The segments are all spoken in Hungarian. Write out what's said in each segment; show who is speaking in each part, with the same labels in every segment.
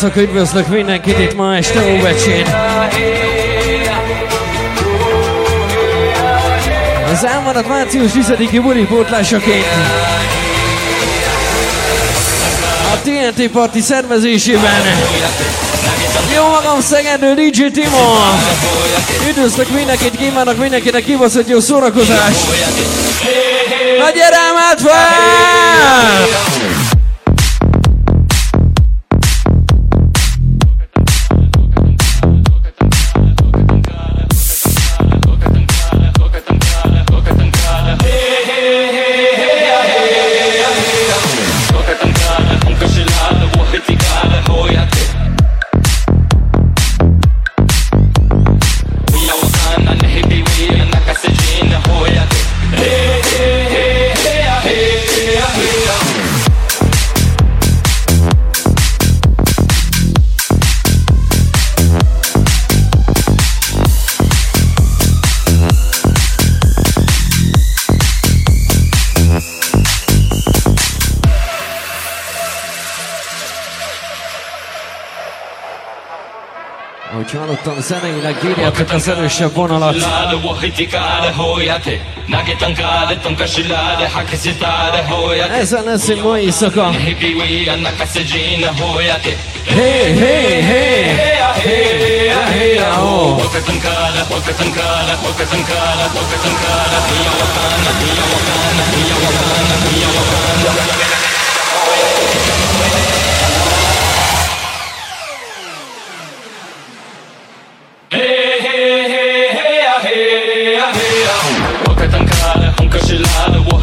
Speaker 1: Srácok, üdvözlök mindenkit itt ma este Óbecsén. Az elmaradt március 10-i buli pótlásaként a TNT Party szervezésében jó magam Szegedő DJ Timo Üdvözlök mindenkit, kívánok mindenkinek kibaszott jó szórakozást Nagy erelmet fel! Oceano Tanzania na giri, pe Tanzania și bună la Lale,
Speaker 2: wahiti care hoiate Nage tankare, tanka shilare, hake sitare hoiate Esa
Speaker 3: nasi moi isoko
Speaker 2: Hibi wia, naka sejina hoiate
Speaker 1: Hey, hey, hey Hey, hey, hey, ho Waka tankara, waka tankara, waka tankara, waka tankara Hiya wakana, hiya wakana, hiya wakana, hiya wakana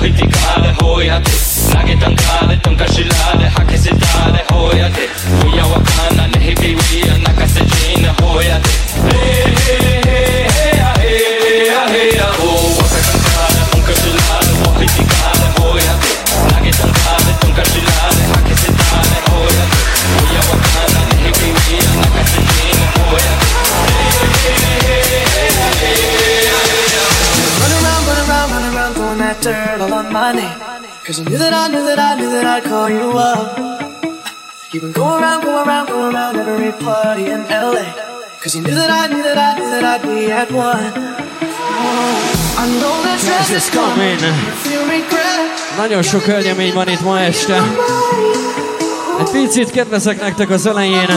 Speaker 2: Ridicale, hoiate Nagetan kale, tonka shilale Hakese dale, hoiate Uya wakana, nehibiwia Nakase jine, hoiate Hey!
Speaker 1: Cause I knew that I knew that I knew that I'd call you up. You've been going around, going around, going around every party in LA. Cause you knew that I knew that I knew that I'd be at one. Oh, I know that stress is coming. Nagyon sok hölgyemény van itt ma este. Egy picit kedvezek nektek az elején.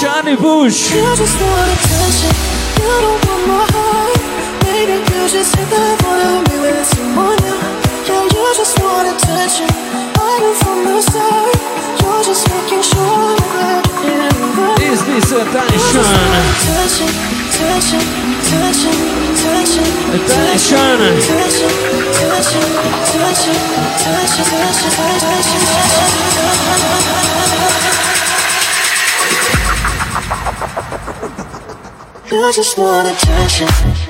Speaker 1: Johnny Bush! You just want attention, you don't want my heart Baby, you just hit the bottom me with someone new Yeah, you just want attention. I knew from the start You're just making sure that you're Is this attention? Attention, attention, attention, attention Attention Attention, attention, attention, attention, attention, attention You attention attention, attention. Yeah, you just want attention,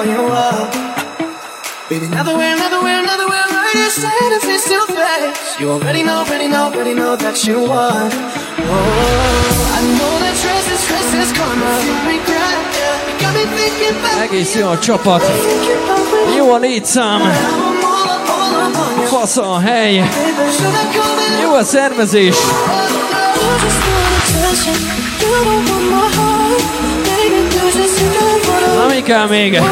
Speaker 1: call you up. Baby, another way, another way, another way, right saying if it's still face. You already know, already know, already know that you won. Oh, I know that stress is, stress is karma. You regret, yeah. You got me thinking back. Egész jó a csapat. Jó a létszám. Fasz a hely. Jó a szervezés. Na kell még egy.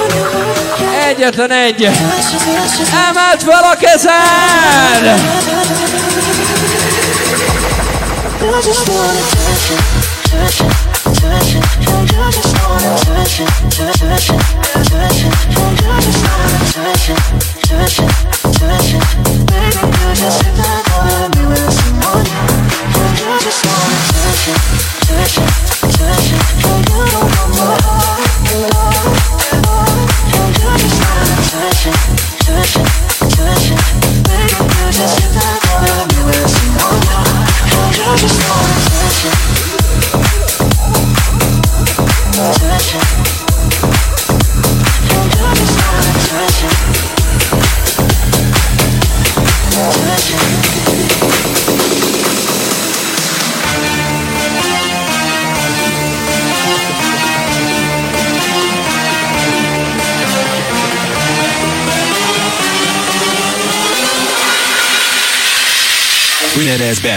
Speaker 1: Egyetlen egy. Emelt fel a kezed!
Speaker 4: Touch it,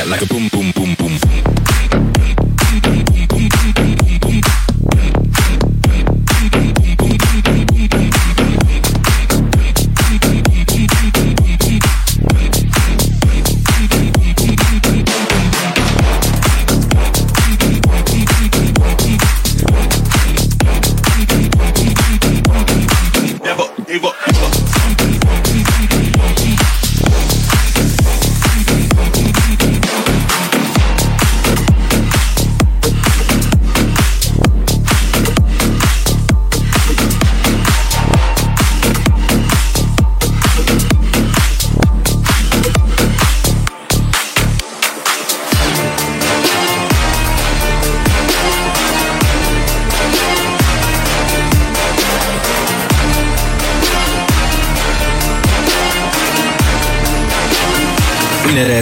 Speaker 4: like a boom.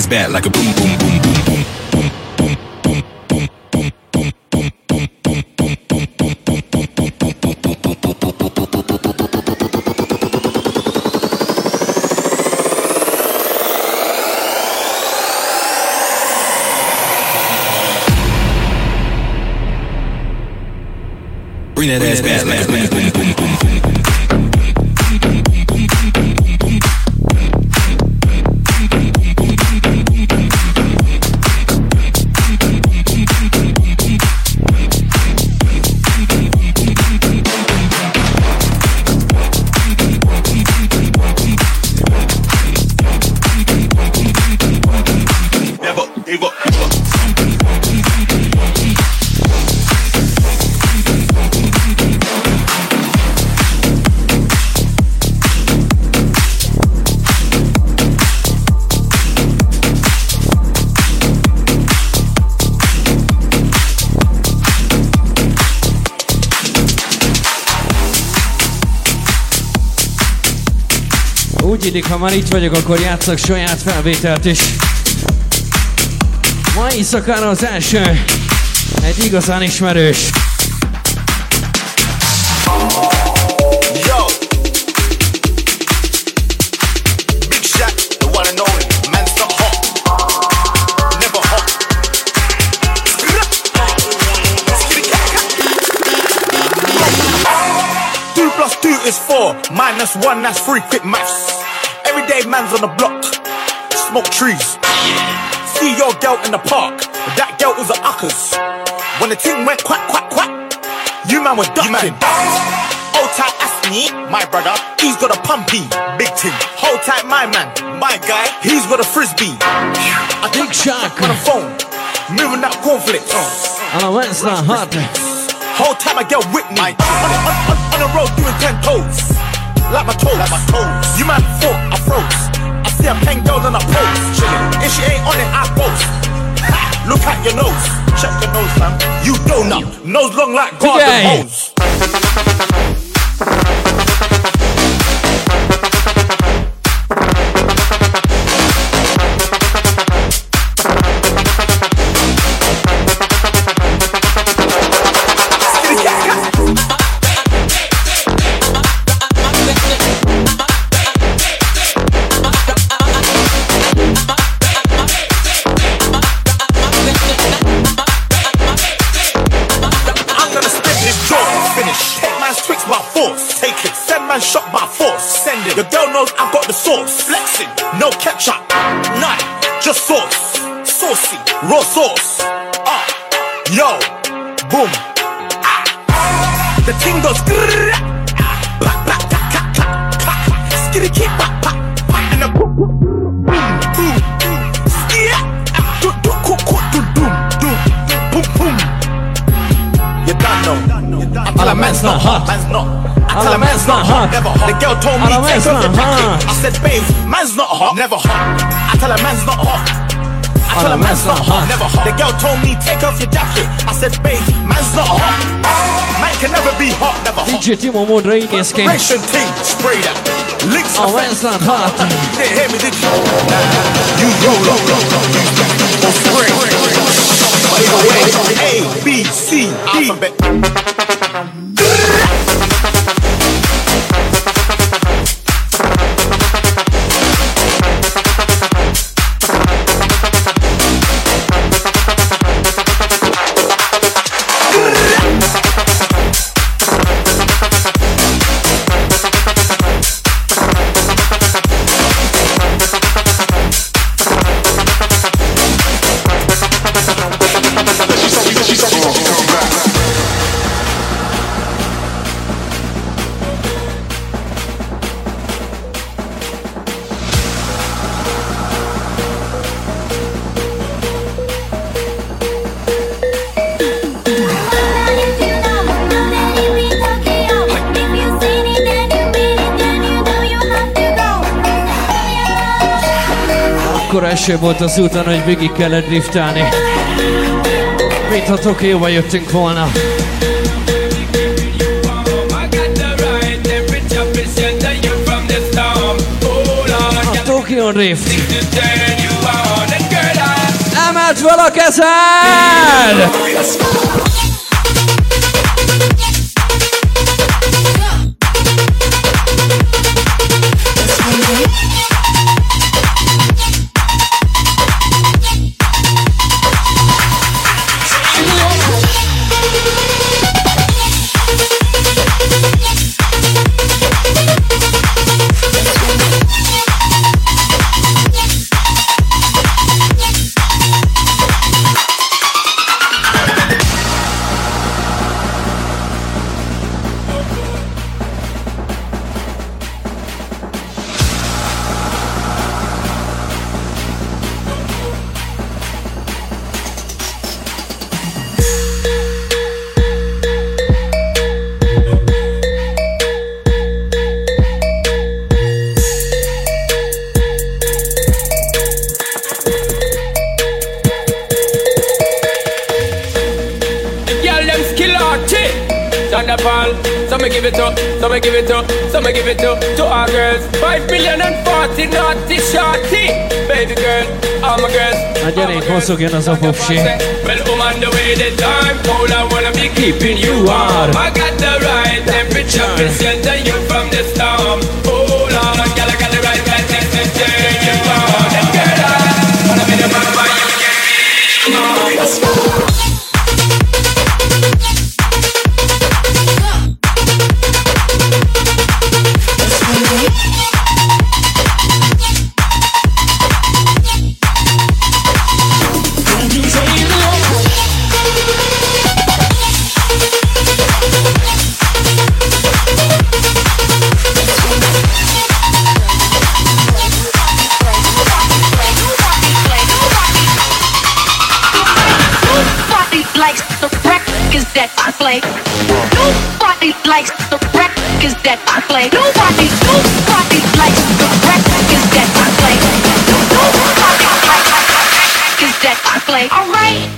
Speaker 4: Back like a
Speaker 3: Illik, ha már itt vagyok, akkor játszok saját felvételt is. Ma éjszakára az első. Egy igazán ismerős.
Speaker 5: minus one, that's three, quick maths. Everyday man's on the block, smoke trees. See your girl in the park, that girl was a uckers. When the ting went quack, quack, quack, you man were ducking. Hold tight, ask me, my brother, he's got a pumpy, big ting. Hold tight, my man, my guy, he's got a frisbee. I
Speaker 3: think Chuck
Speaker 5: on the phone, moving that cornflakes.
Speaker 3: On a Wednesday, hot.
Speaker 5: Whole time I get with me. On, on, on, on the road doing ten toes. Like my toes. Like my toes. You man thought I froze. I see a pen girl on a pose. Chillin'. If she ain't on it, I. Ha, look at your nose. Check your nose, fam. You donut. Nose long like garden hose. Saucy, sauce. Ah, uh, yo, boom. Ah. The thing goes. Skitty keep pop pop and the boom boom boom. Skia. Do do do do do do boom boom. You don't know.
Speaker 3: All a man's not hot.
Speaker 5: Man's not.
Speaker 3: All a man's not hot.
Speaker 5: Never hot. The girl told me
Speaker 3: a
Speaker 5: take off the jacket. I said, babe, man's not hot. Never hot. I tell her man's not hot
Speaker 3: call
Speaker 5: her manslaughter.
Speaker 3: Huh?
Speaker 5: Hot. The girl told me, take off your jacket. I said, babe, hot. Man can never be hot, never hot.
Speaker 3: DJ Timo Moon Reigneske.
Speaker 5: Operation team, spray that. Licks
Speaker 3: oh, manslaughter. Huh?
Speaker 5: Didn't hear me, did you? Nah, you roll, roll, roll, roll. Use that for. A, B, C, D. Alphabet.
Speaker 3: első volt az úton, hogy végig kellett driftálni. Mintha Tokióba jöttünk volna. A Tokyo Drift. Emelt fel a kezed! also get us off of shit.
Speaker 6: Well, I'm on the way the time cold. I wanna be keeping you warm. I got the right temperature to shelter you from the storm.
Speaker 7: Nobody, nobody the I play. Nobody the play.
Speaker 4: All right.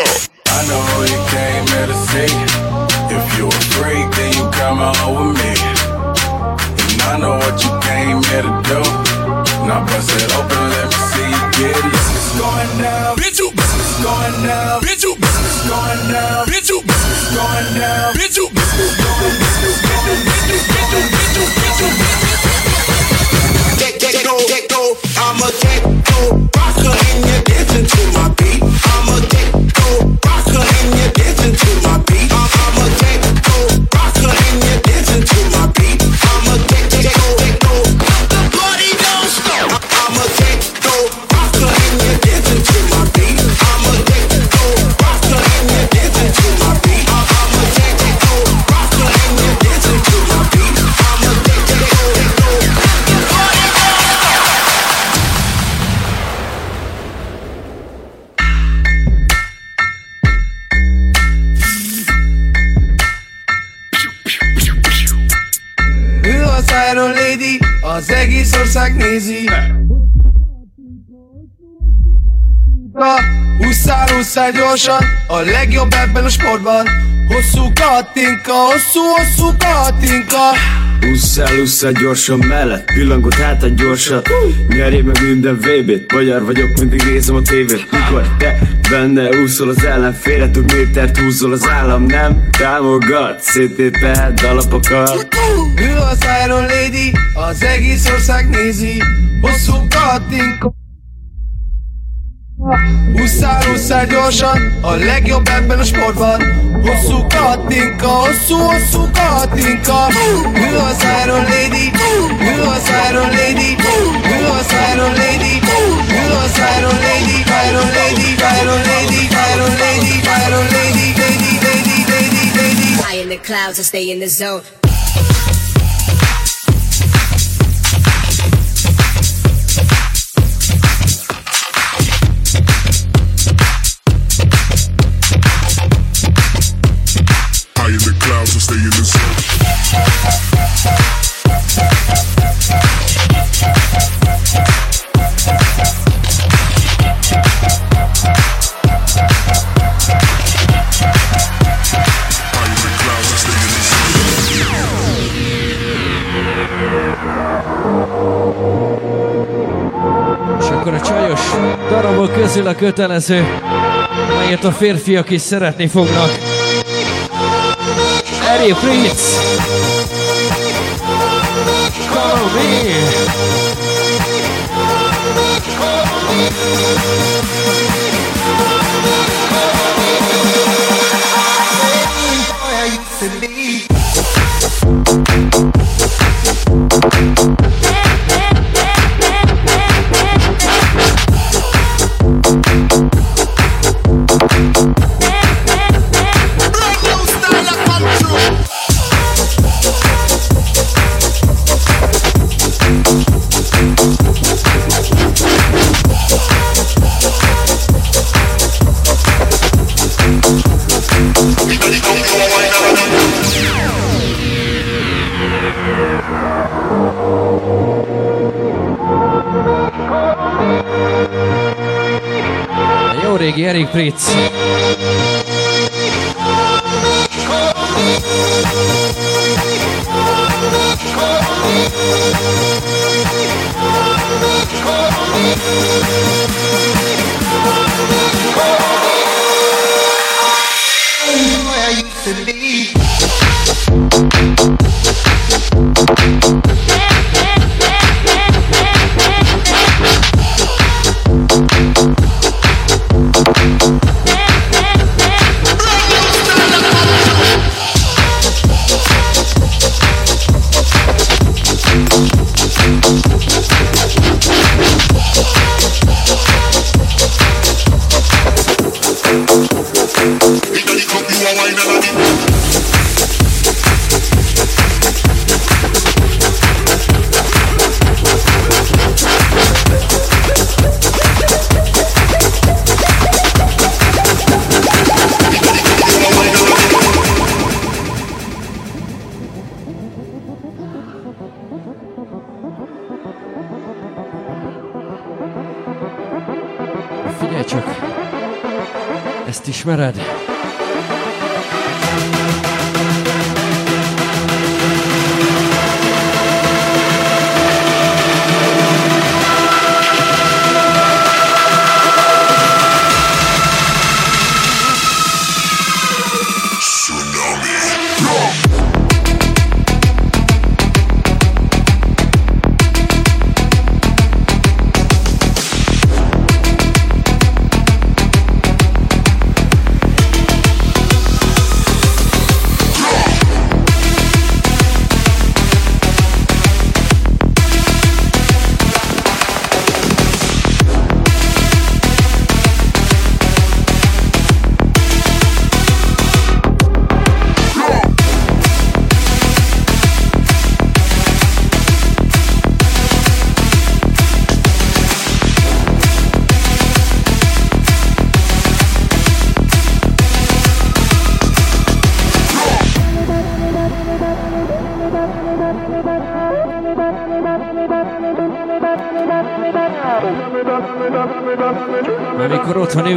Speaker 4: up.
Speaker 8: Na, húszál, húszál gyorsan, a legjobb ebben a sportban. Hosszú katinka, hosszú, hosszú katinka.
Speaker 9: Húszál, húszál gyorsan mellett, pillangot hát a gyorsat. Nyerj meg minden vb-t, magyar vagyok, mindig nézem a tévét. Mikor te benne úszol az ellenfélre, több métert húzol az állam Nem támogat, szétépelhet alapokat.
Speaker 8: Ő az Iron Lady, az egész ország nézi. Hosszú katinka. Úszál, úszál gyorsan, a legjobb ebben a sportban. Hosszú katinka, hosszú, hosszú katinka. Ő az Iron Lady, ő az Iron Lady Ő az Iron Lady, ő az Iron Lady Iron Lady, Iron Lady, Iron Lady, Iron Lady Lady, lady, lady, lady
Speaker 7: Fly in the clouds, I stay in the zone.
Speaker 10: stay
Speaker 3: csajos darabok közül kötelező, melyet a férfiak is szeretni fognak. Daddy, please. Call me. Call me. norvégi
Speaker 11: Erik Fritz.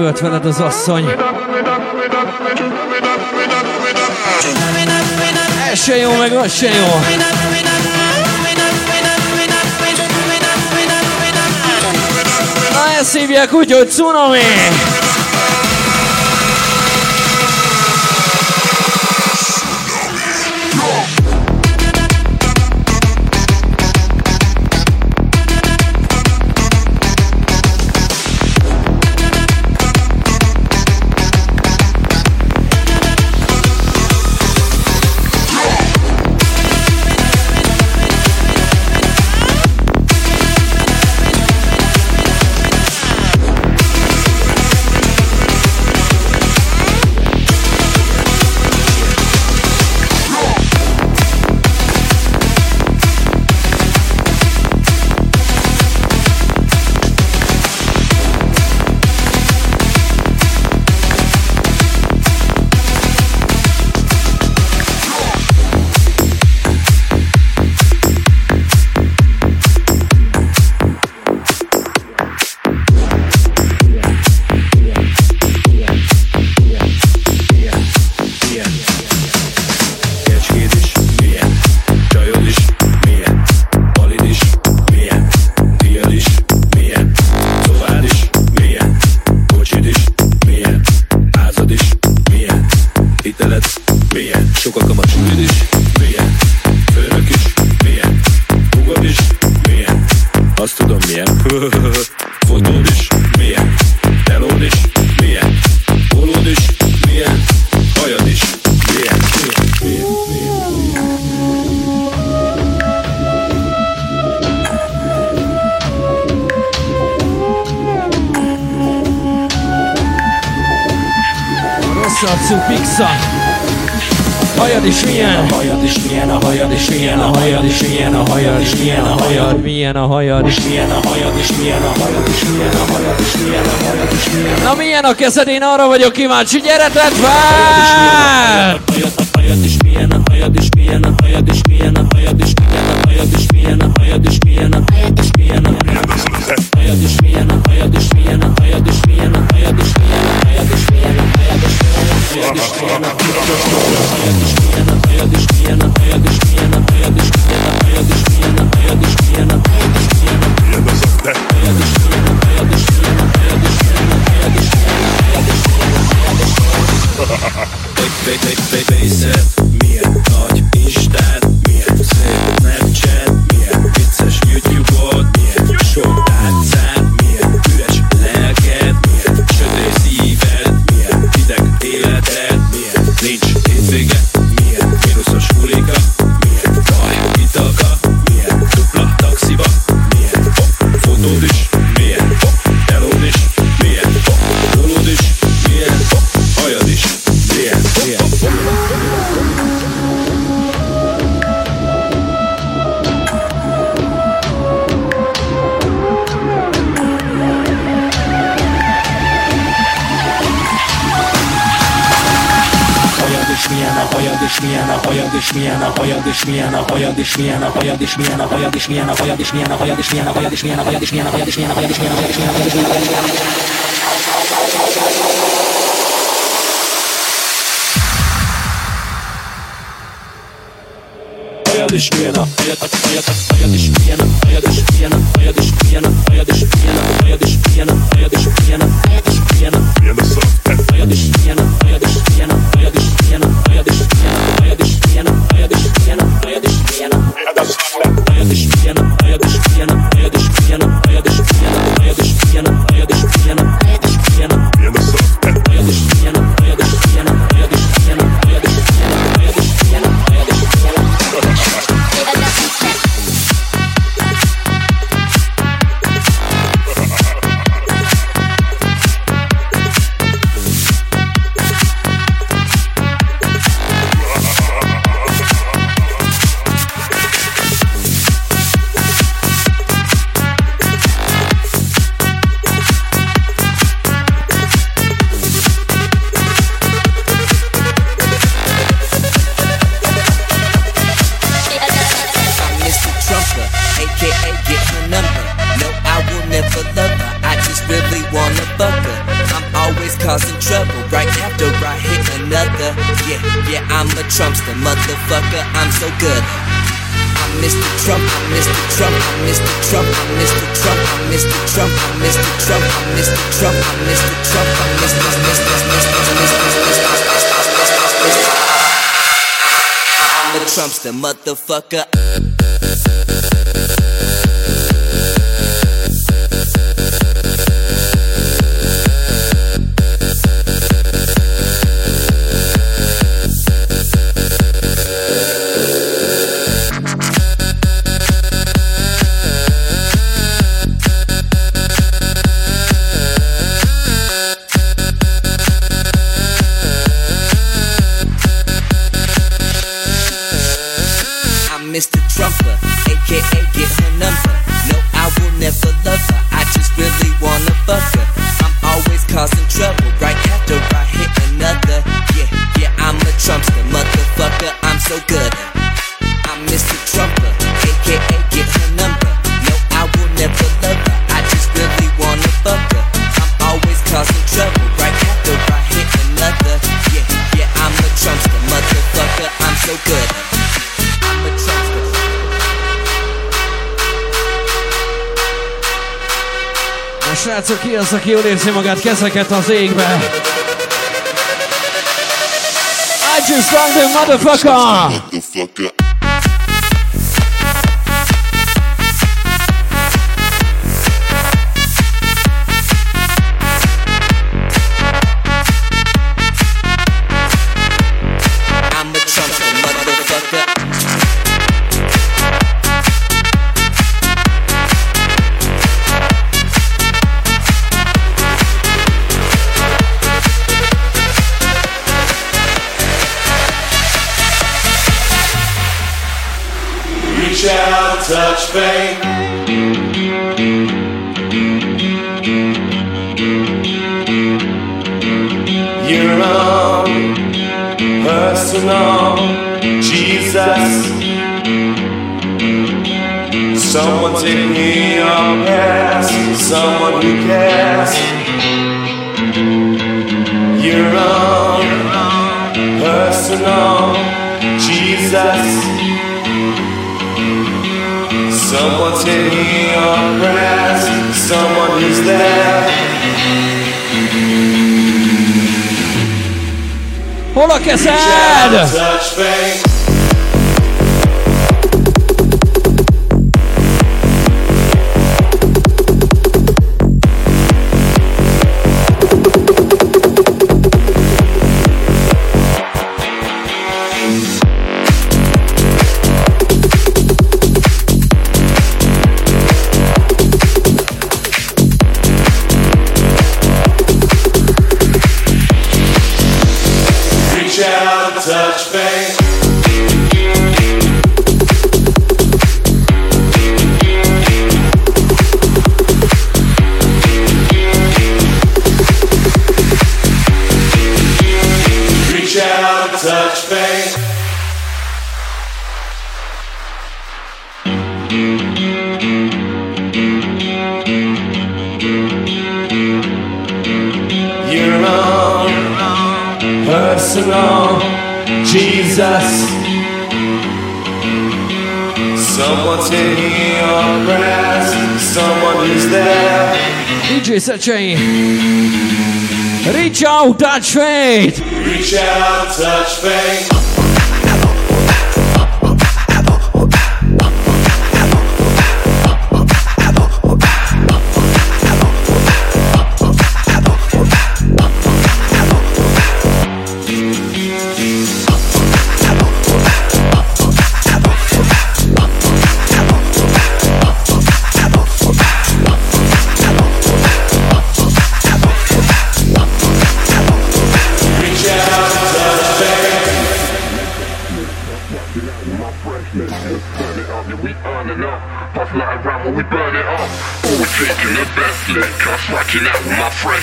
Speaker 11: üvölt veled az asszony. Ez se jó, meg az se jó. Na ezt hívják úgy, hogy cunami! arra vagyok kíváncsi, gyere, tedd fel!
Speaker 6: és milyen a hajad és milyen a hajad és milyen a hajad és milyen a hajad és milyen a hajad és milyen a hajad és milyen a hajad és milyen a hajad és milyen a hajad és milyen a hajad és milyen a hajad és milyen a hajad
Speaker 12: Hayat işmeyene Hayat hayat hayat işmeyene motherfucker.
Speaker 3: az, aki jól érzi magát, kezeket az égbe. I just like the motherfucker.
Speaker 13: such fate. Your own personal Jesus. Someone taking your past, someone who cares. Your own personal Jesus. taking your breath. Your own personal Jesus. Someone's in your prayers, someone is there.
Speaker 3: DJ Sachi. Reach out, touch faith.
Speaker 13: Reach out, touch
Speaker 10: faith.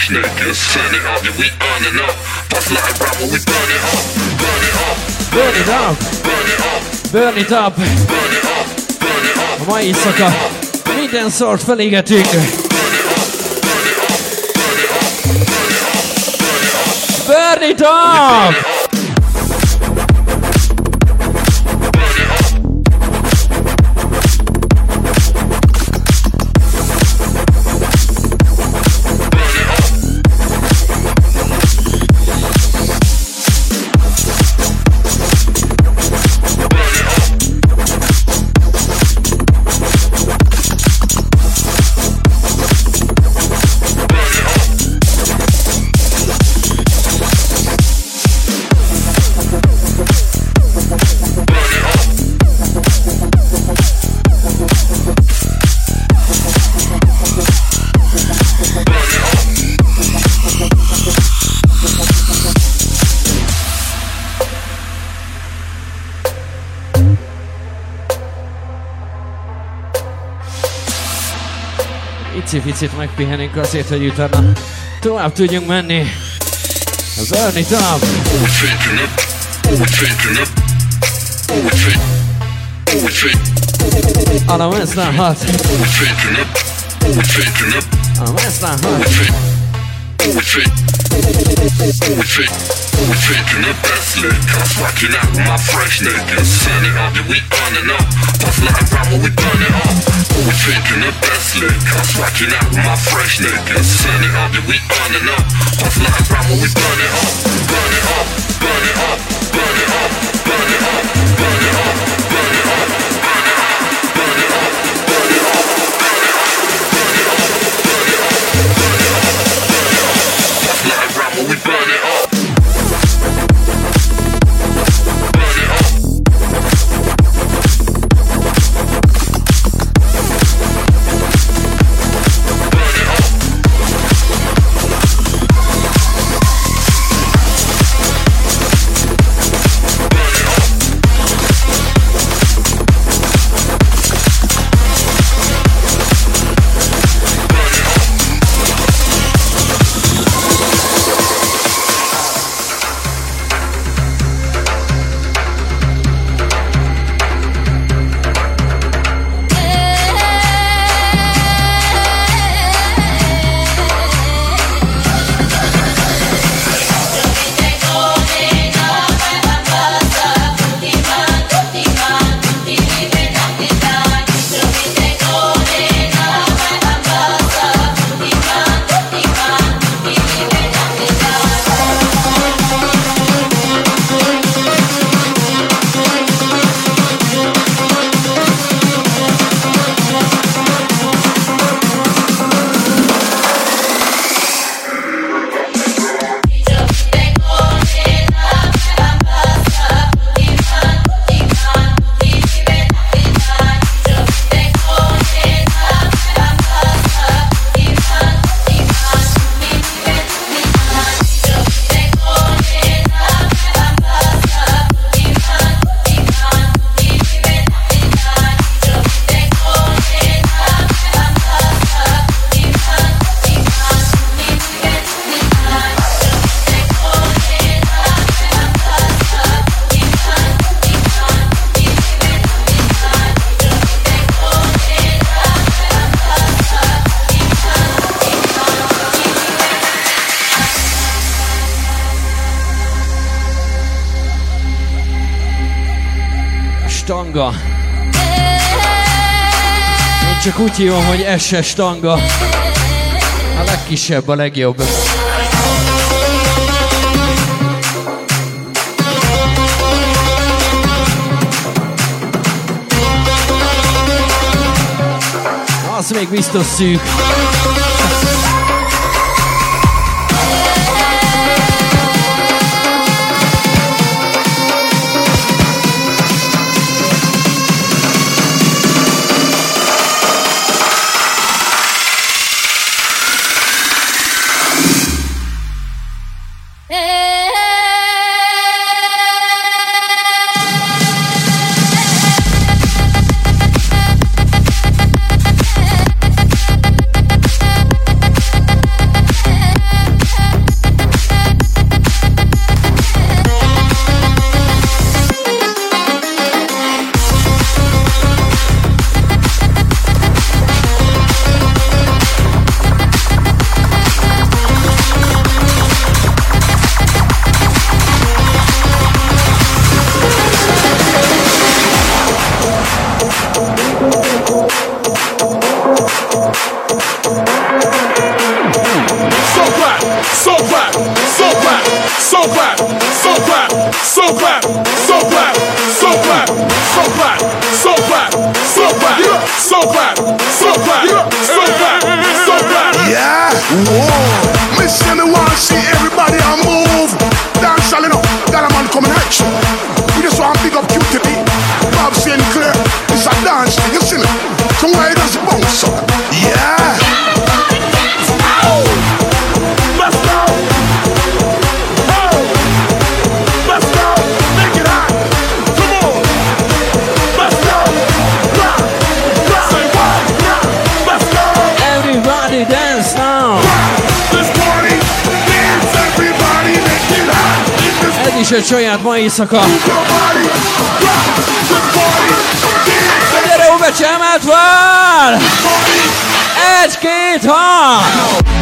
Speaker 10: Fresh niggas. Turn it up, yeah, we earning up. Puff like rhyme when we burn it up. Burn it up.
Speaker 3: Burn it up!
Speaker 10: Burn it up.
Speaker 3: Burn it up!
Speaker 10: Burn it up. Burn it up.
Speaker 3: A mai éjszaka minden szart felégetünk. Burn it up! picit megpihenünk azért, hogy utána tovább tudjunk menni.
Speaker 10: Az
Speaker 3: Ernie Tav. A la
Speaker 10: Westline Hut. A la Westline Hut. Ooh, drinking the best liquors, rocking out with my fresh niggas. Sun it up, we burning up. Puff like rama, we burn it up. Ooh, drinking the best liquors, rocking out with my fresh niggas. Sun it up, we burning up. Puff like rama, we burn it up. Burn it up, burn it up, burn it up, burn it up.
Speaker 3: úgy hogy SS tanga. A legkisebb, a legjobb. Az még biztos szűk. egy saját mai éjszaka. Gyere, Ubecsám, átvál! Egy, két,
Speaker 14: hat!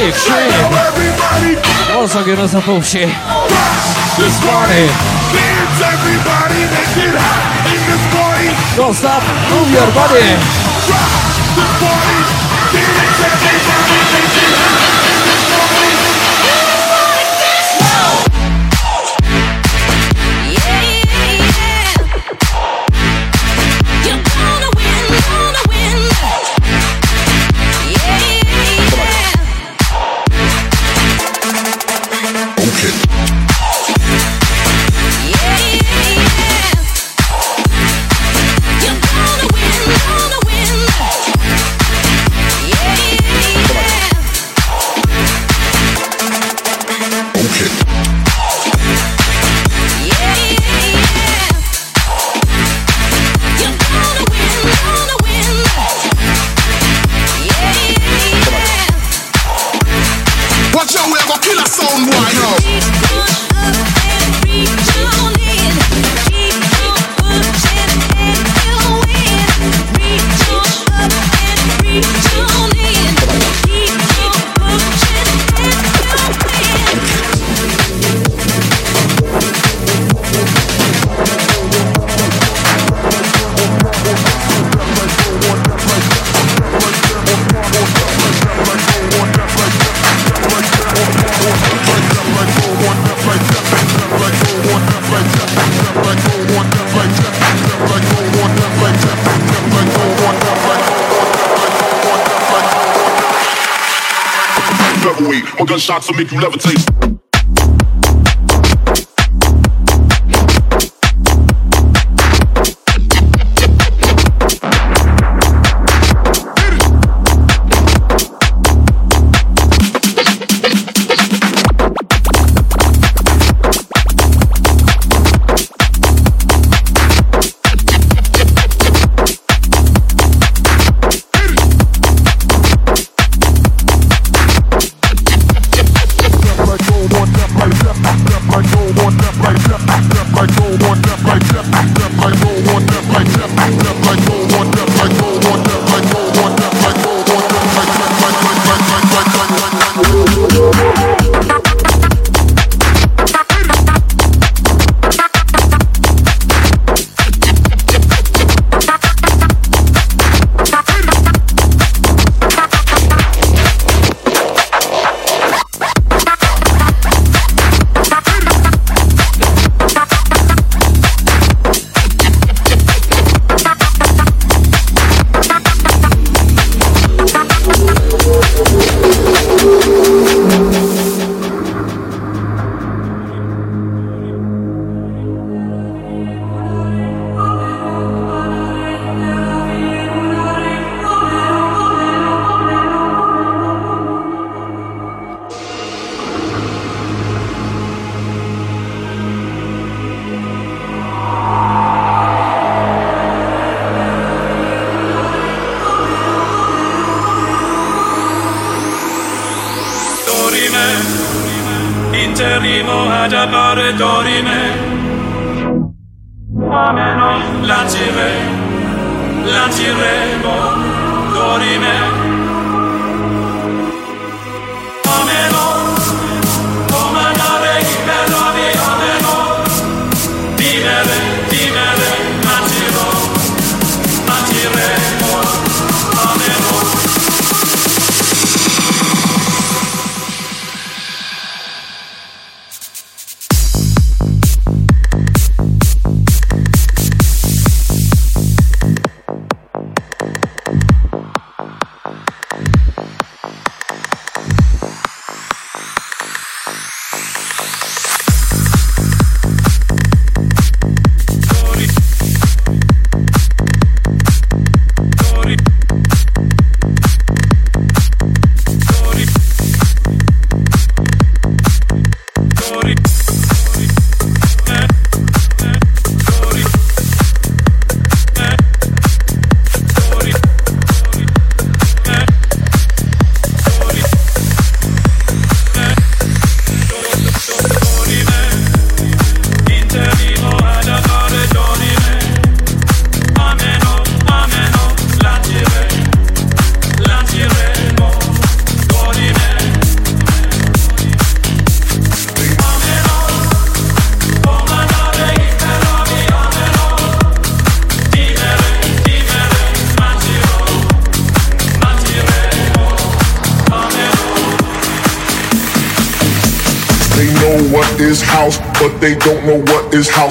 Speaker 14: big shit. Also give us a
Speaker 3: bullshit.
Speaker 10: This party. Dance everybody, make it hot in this party.
Speaker 3: Don't stop, move your body.
Speaker 10: Rock this party. to make
Speaker 14: you levitate.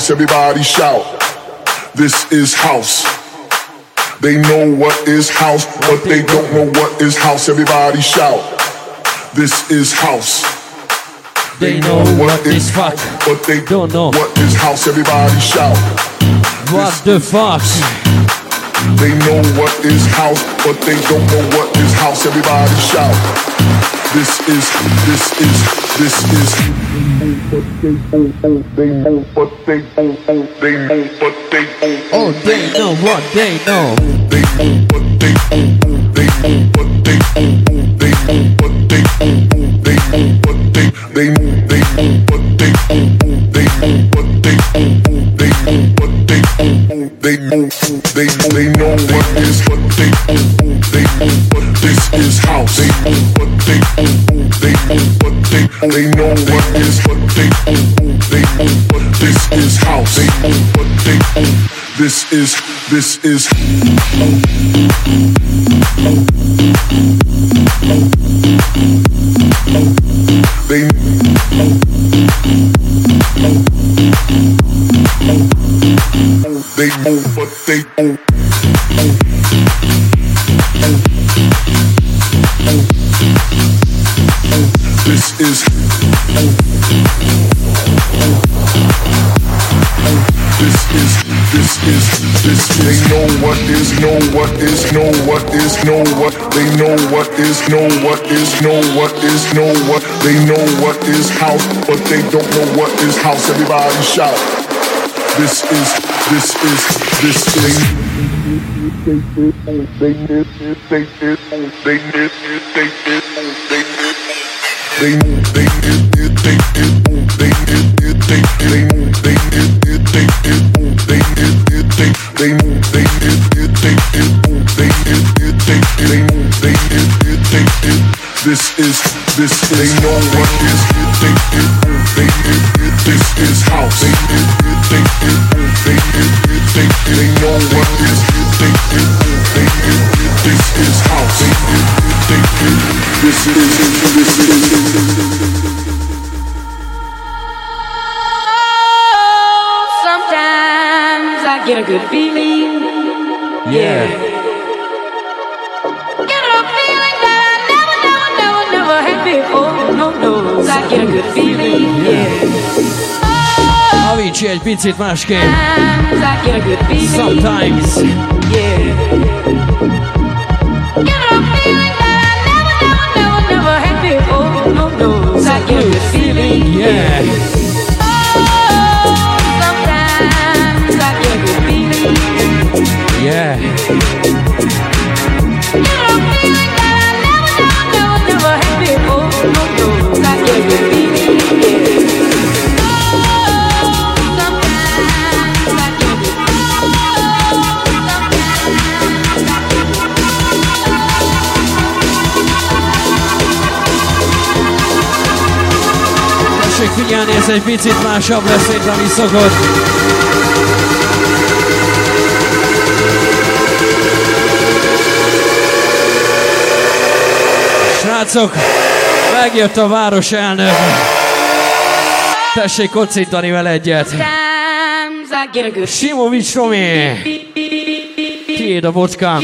Speaker 15: House. Everybody shout. This is house. They know what is house, but they don't know what is house. Everybody shout. This is house.
Speaker 3: They know what is fuck,
Speaker 15: but they
Speaker 3: don't know
Speaker 15: what is house. Everybody shout.
Speaker 3: What the fuck?
Speaker 15: They know what is house, but they don't know what is house. Everybody shout. This is, this is, this is.
Speaker 3: Oh, they know what they know.
Speaker 15: They know what they they know what they they is this is is, know what is, know what is, know what. They know what is, know what is, know what is, know what. They know what is house, but they don't know what is house. Everybody shout. This is, this is, this is. They did, they did, they did, they did, they did, they did. They move, they did, they did, this is. They know what is, they did, they
Speaker 16: before. Oh, no, no, I get a good feeling. Yeah.
Speaker 3: Ha Vinci egy picit másképp.
Speaker 16: Sometimes I get a good feeling.
Speaker 3: Sometimes.
Speaker 16: Yeah. Get
Speaker 3: Tessék figyelni, ez egy picit másabb lesz, mint ami szokott. Srácok, megjött a város elnök. Tessék kocintani vele egyet. Simovics Romi. Tiéd a vodkám.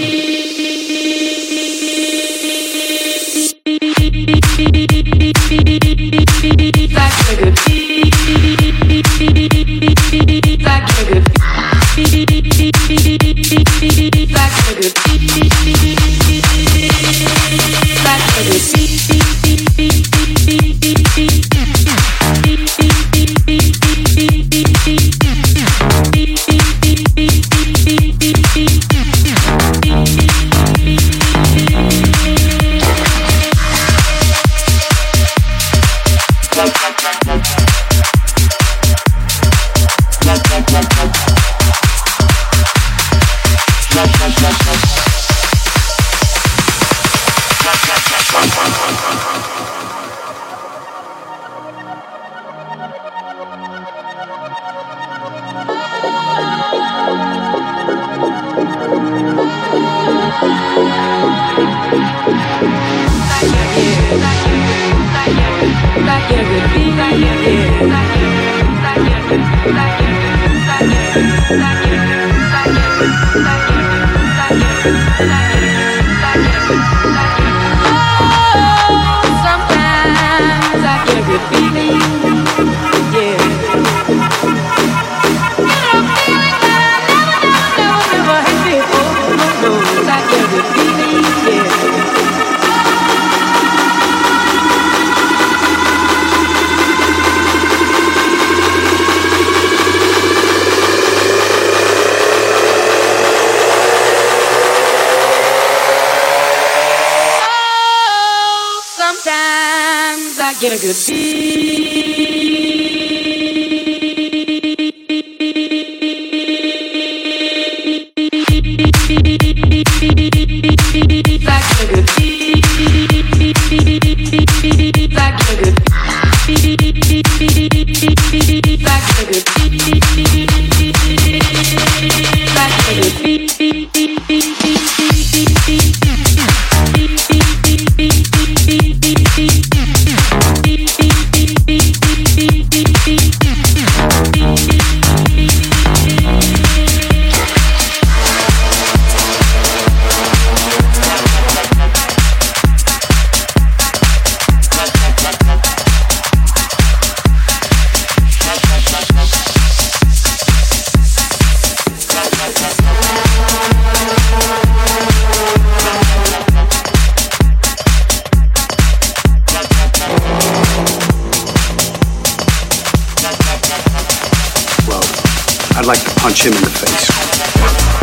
Speaker 17: I'd like to punch him in the face.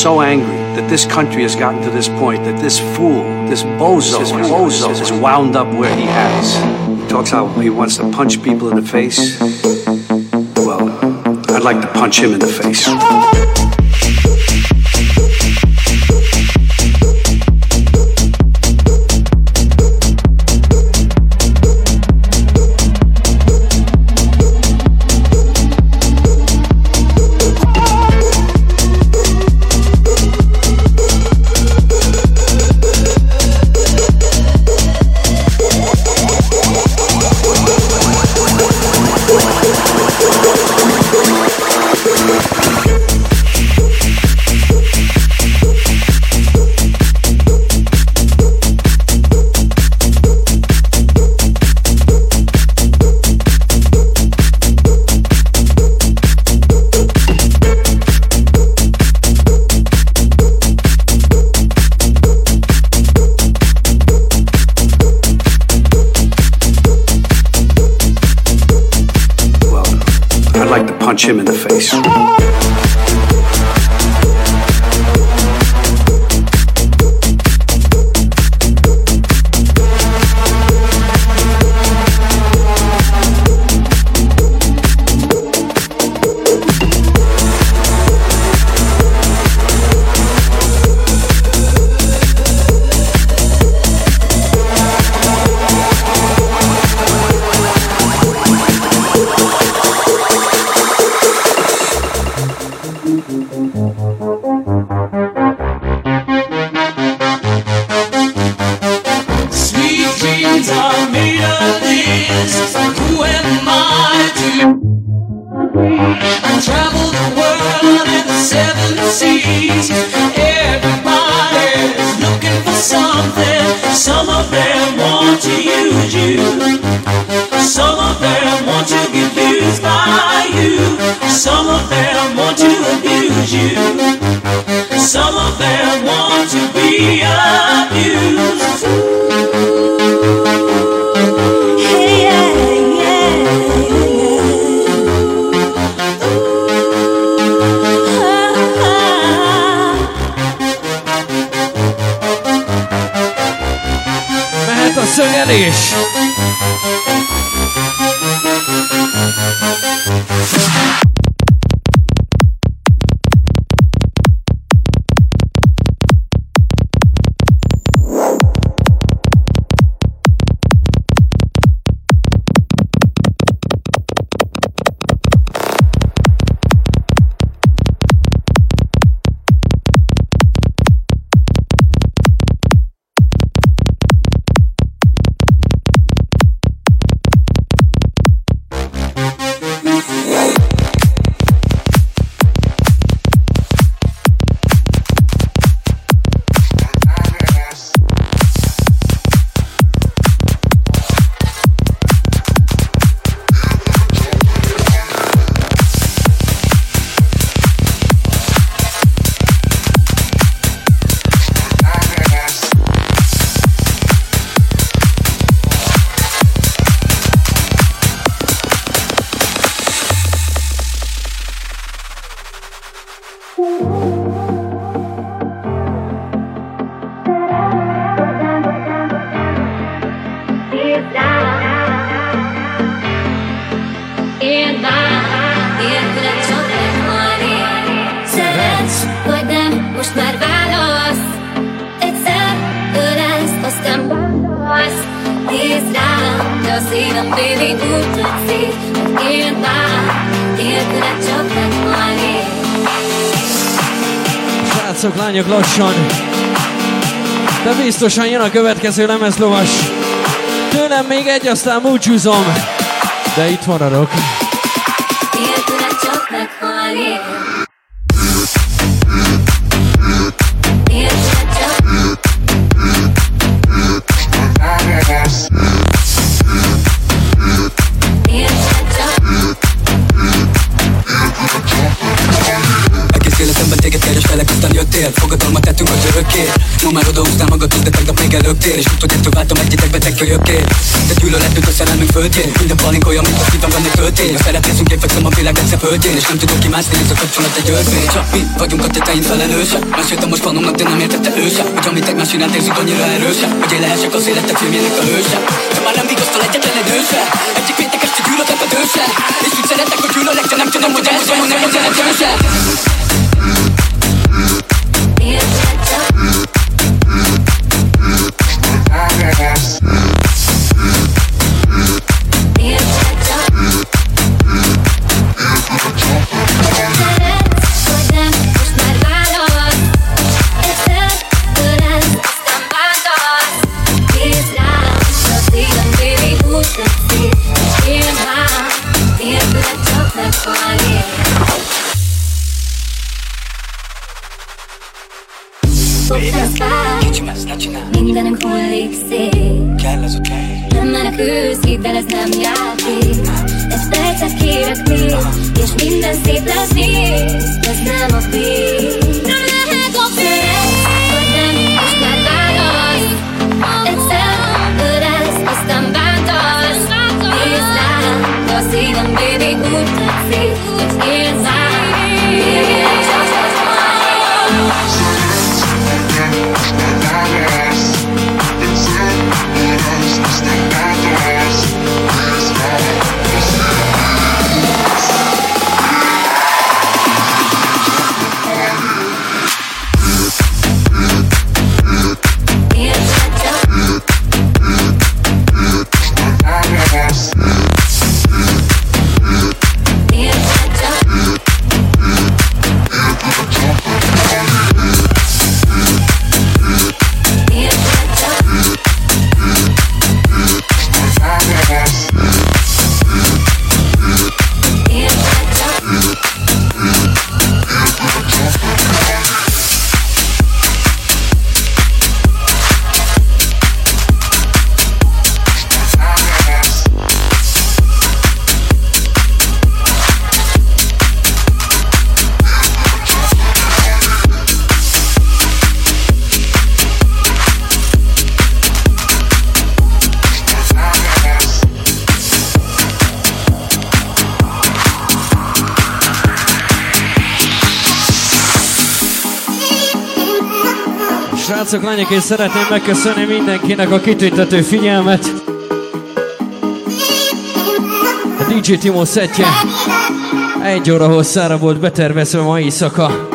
Speaker 17: So angry that this country has gotten to this point, that this fool, this bozo, this bozo is wound up where he has. He talks how he wants to punch people in the face. Well, I'd like to punch him in the face.
Speaker 3: Station. Biztosan jön a következő lemezlovas. Tőlem még egy, aztán búcsúzom. De itt maradok.
Speaker 18: Nélküled csak meghalni
Speaker 19: Tettünk az örökké Ma már odaúztál magadhoz, de tegnap még előttél És ettől váltam egyetek beteg kölyökké De gyűlöletünk a szerelmünk földjén Minden palink olyan, mint a szívem benne költény A szeretnézünk, én fekszem a világ egyszer földjén. És nem tudok kimászni, ez a kapcsolat egy örvény Csak mi vagyunk a tetein felelősek Meséltem most fanomnak, de nem értette ő sem Hogy amit egymás iránt érzünk annyira erősen Hogy én lehessek az életek filmjének a hőse. De már nem vigasztal egyetlen egy őse Egyik péntek este gyűlölet a dőse És úgy szeretek, hogy gyűlölek, de nem tudom, hogy ez van, nem az jelentőse
Speaker 18: Yes.
Speaker 3: Srácok, lányok, én szeretném megköszönni mindenkinek a kitüntető figyelmet. A DJ Timo szettje egy óra hosszára volt betervezve ma éjszaka.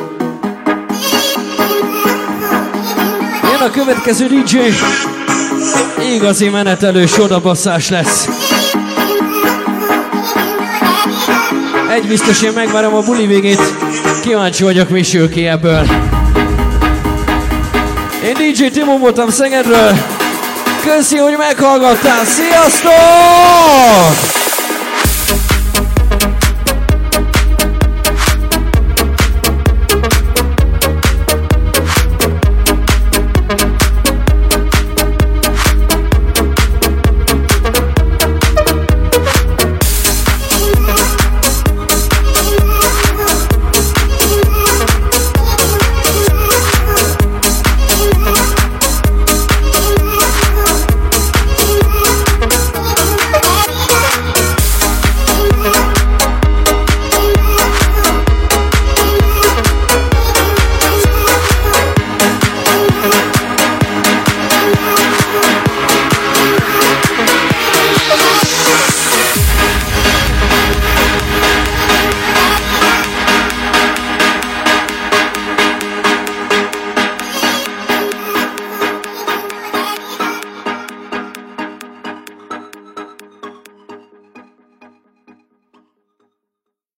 Speaker 3: Jön a következő DJ, igazi menetelő sodabasszás lesz. Egy biztos, én megvárom a buli végét, kíváncsi vagyok, mi sül ki ebből. Én DJ Timo voltam Szegedről. Köszi, hogy meghallgattál. Sziasztok!